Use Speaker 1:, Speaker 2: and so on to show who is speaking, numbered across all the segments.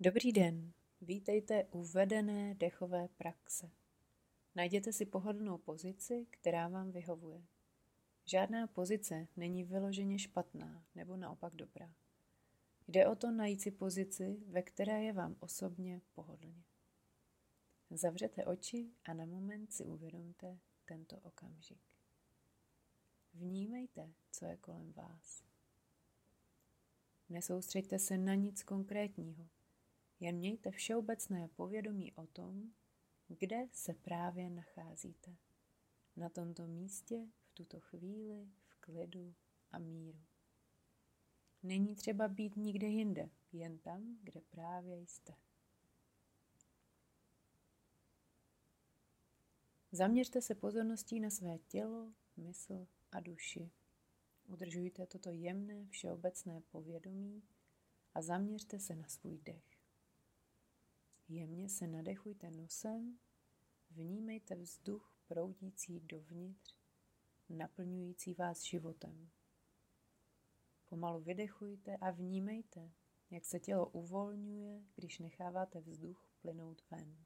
Speaker 1: Dobrý den, vítejte u vedené dechové praxe. Najděte si pohodlnou pozici, která vám vyhovuje. Žádná pozice není vyloženě špatná nebo naopak dobrá. Jde o to najít si pozici, ve které je vám osobně pohodlně. Zavřete oči a na moment si uvědomte tento okamžik. Vnímejte, co je kolem vás. Nesoustřeďte se na nic konkrétního, jen mějte všeobecné povědomí o tom, kde se právě nacházíte. Na tomto místě, v tuto chvíli, v klidu a míru. Není třeba být nikde jinde, jen tam, kde právě jste. Zaměřte se pozorností na své tělo, mysl a duši. Udržujte toto jemné všeobecné povědomí a zaměřte se na svůj dech. Jemně se nadechujte nosem, vnímejte vzduch proudící dovnitř, naplňující vás životem. Pomalu vydechujte a vnímejte, jak se tělo uvolňuje, když necháváte vzduch plynout ven.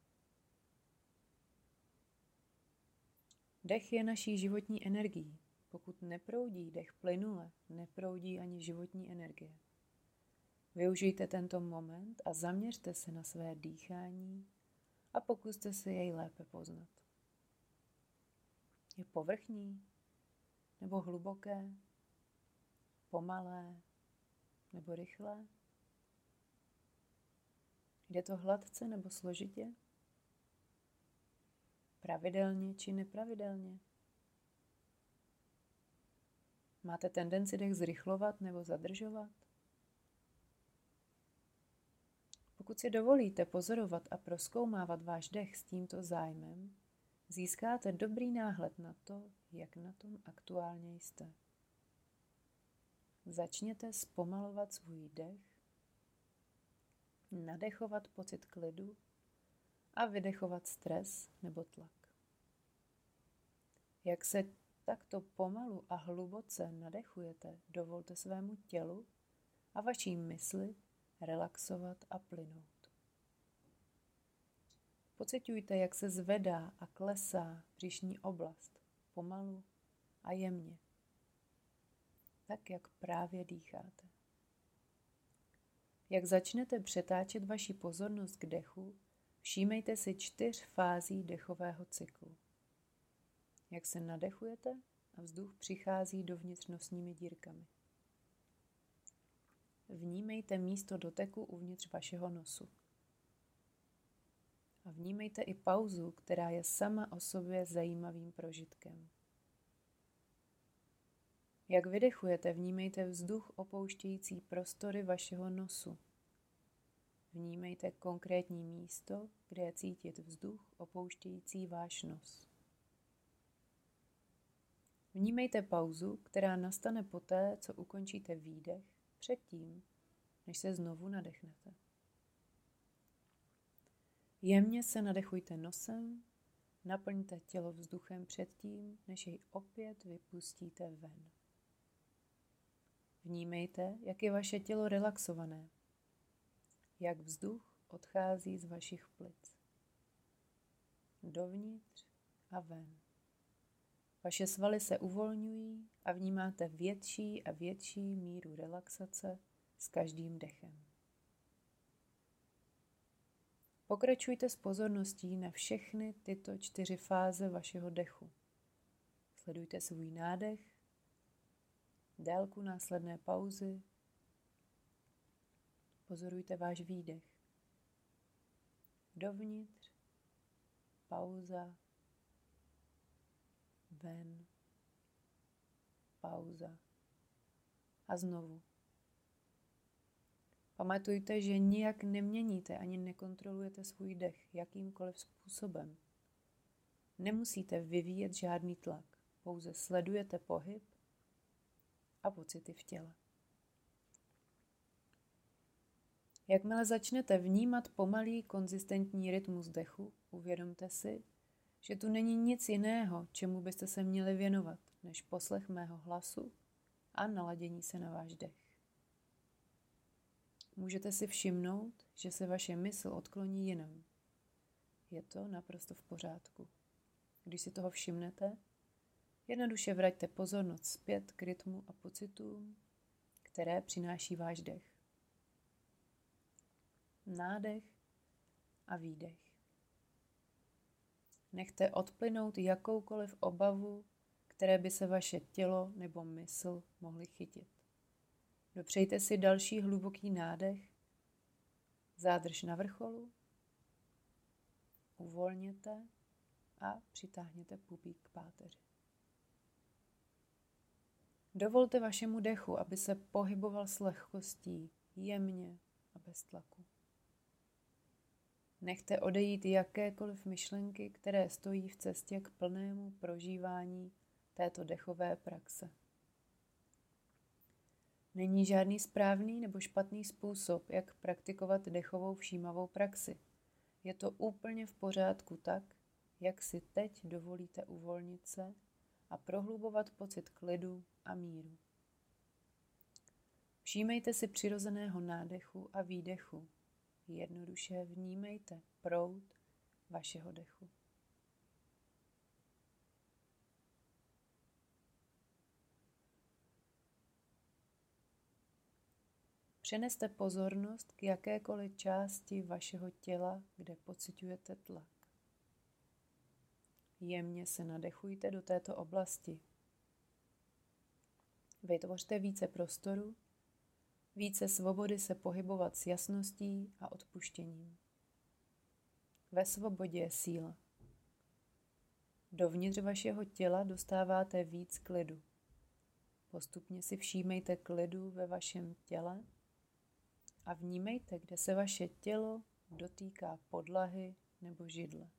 Speaker 1: Dech je naší životní energií. Pokud neproudí dech plynule, neproudí ani životní energie. Využijte tento moment a zaměřte se na své dýchání a pokuste se jej lépe poznat. Je povrchní nebo hluboké, pomalé nebo rychlé? Jde to hladce nebo složitě? Pravidelně či nepravidelně? Máte tendenci dech zrychlovat nebo zadržovat? Pokud si dovolíte pozorovat a proskoumávat váš dech s tímto zájmem, získáte dobrý náhled na to, jak na tom aktuálně jste. Začněte zpomalovat svůj dech, nadechovat pocit klidu a vydechovat stres nebo tlak. Jak se takto pomalu a hluboce nadechujete, dovolte svému tělu a vaší mysli relaxovat a plynout. Pocitujte, jak se zvedá a klesá břišní oblast pomalu a jemně, tak jak právě dýcháte. Jak začnete přetáčet vaši pozornost k dechu, všímejte si čtyř fází dechového cyklu. Jak se nadechujete a vzduch přichází dovnitř nosními dírkami. Vnímejte místo doteku uvnitř vašeho nosu. A vnímejte i pauzu, která je sama o sobě zajímavým prožitkem. Jak vydechujete, vnímejte vzduch opouštějící prostory vašeho nosu. Vnímejte konkrétní místo, kde je cítit vzduch opouštějící váš nos. Vnímejte pauzu, která nastane poté, co ukončíte výdech předtím, než se znovu nadechnete. Jemně se nadechujte nosem, naplňte tělo vzduchem předtím, než jej opět vypustíte ven. Vnímejte, jak je vaše tělo relaxované, jak vzduch odchází z vašich plic. Dovnitř a ven. Vaše svaly se uvolňují a vnímáte větší a větší míru relaxace s každým dechem. Pokračujte s pozorností na všechny tyto čtyři fáze vašeho dechu. Sledujte svůj nádech, délku následné pauzy, pozorujte váš výdech. Dovnitř, pauza, ven, pauza a znovu. Pamatujte, že nijak neměníte ani nekontrolujete svůj dech jakýmkoliv způsobem. Nemusíte vyvíjet žádný tlak, pouze sledujete pohyb a pocity v těle. Jakmile začnete vnímat pomalý, konzistentní rytmus dechu, uvědomte si, že tu není nic jiného, čemu byste se měli věnovat, než poslech mého hlasu a naladění se na váš dech. Můžete si všimnout, že se vaše mysl odkloní jinam. Je to naprosto v pořádku. Když si toho všimnete, jednoduše vraťte pozornost zpět k rytmu a pocitům, které přináší váš dech. Nádech a výdech. Nechte odplynout jakoukoliv obavu, které by se vaše tělo nebo mysl mohly chytit. Dopřejte si další hluboký nádech, zádrž na vrcholu, uvolněte a přitáhněte pupík k páteři. Dovolte vašemu dechu, aby se pohyboval s lehkostí, jemně a bez tlaku. Nechte odejít jakékoliv myšlenky, které stojí v cestě k plnému prožívání této dechové praxe. Není žádný správný nebo špatný způsob, jak praktikovat dechovou všímavou praxi. Je to úplně v pořádku tak, jak si teď dovolíte uvolnit se a prohlubovat pocit klidu a míru. Všímejte si přirozeného nádechu a výdechu. Jednoduše vnímejte proud vašeho dechu. Přeneste pozornost k jakékoliv části vašeho těla, kde pocitujete tlak. Jemně se nadechujte do této oblasti. Vytvořte více prostoru, více svobody se pohybovat s jasností a odpuštěním. Ve svobodě je síla. Dovnitř vašeho těla dostáváte víc klidu. Postupně si všímejte klidu ve vašem těle a vnímejte, kde se vaše tělo dotýká podlahy nebo židle.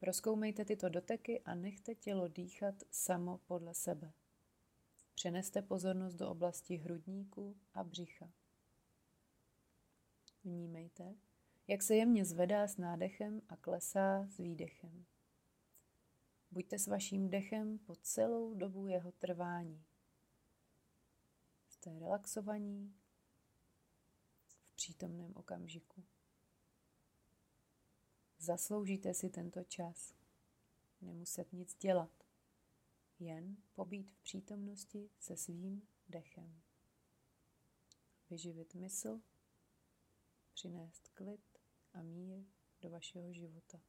Speaker 1: Proskoumejte tyto doteky a nechte tělo dýchat samo podle sebe. Přeneste pozornost do oblasti hrudníku a břicha. Vnímejte, jak se jemně zvedá s nádechem a klesá s výdechem. Buďte s vaším dechem po celou dobu jeho trvání. Jste relaxovaní v přítomném okamžiku. Zasloužíte si tento čas. Nemuset nic dělat. Jen pobít v přítomnosti se svým dechem. Vyživit mysl, přinést klid a mír do vašeho života.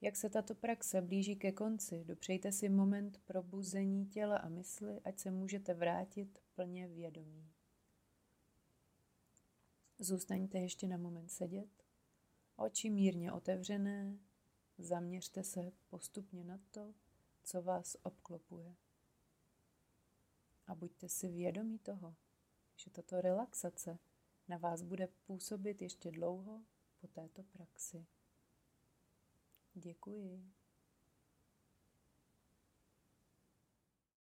Speaker 1: Jak se tato praxe blíží ke konci, dopřejte si moment probuzení těla a mysli, ať se můžete vrátit plně vědomí. Zůstaňte ještě na moment sedět, oči mírně otevřené, zaměřte se postupně na to, co vás obklopuje. A buďte si vědomí toho, že tato relaxace na vás bude působit ještě dlouho po této praxi. Děkuji.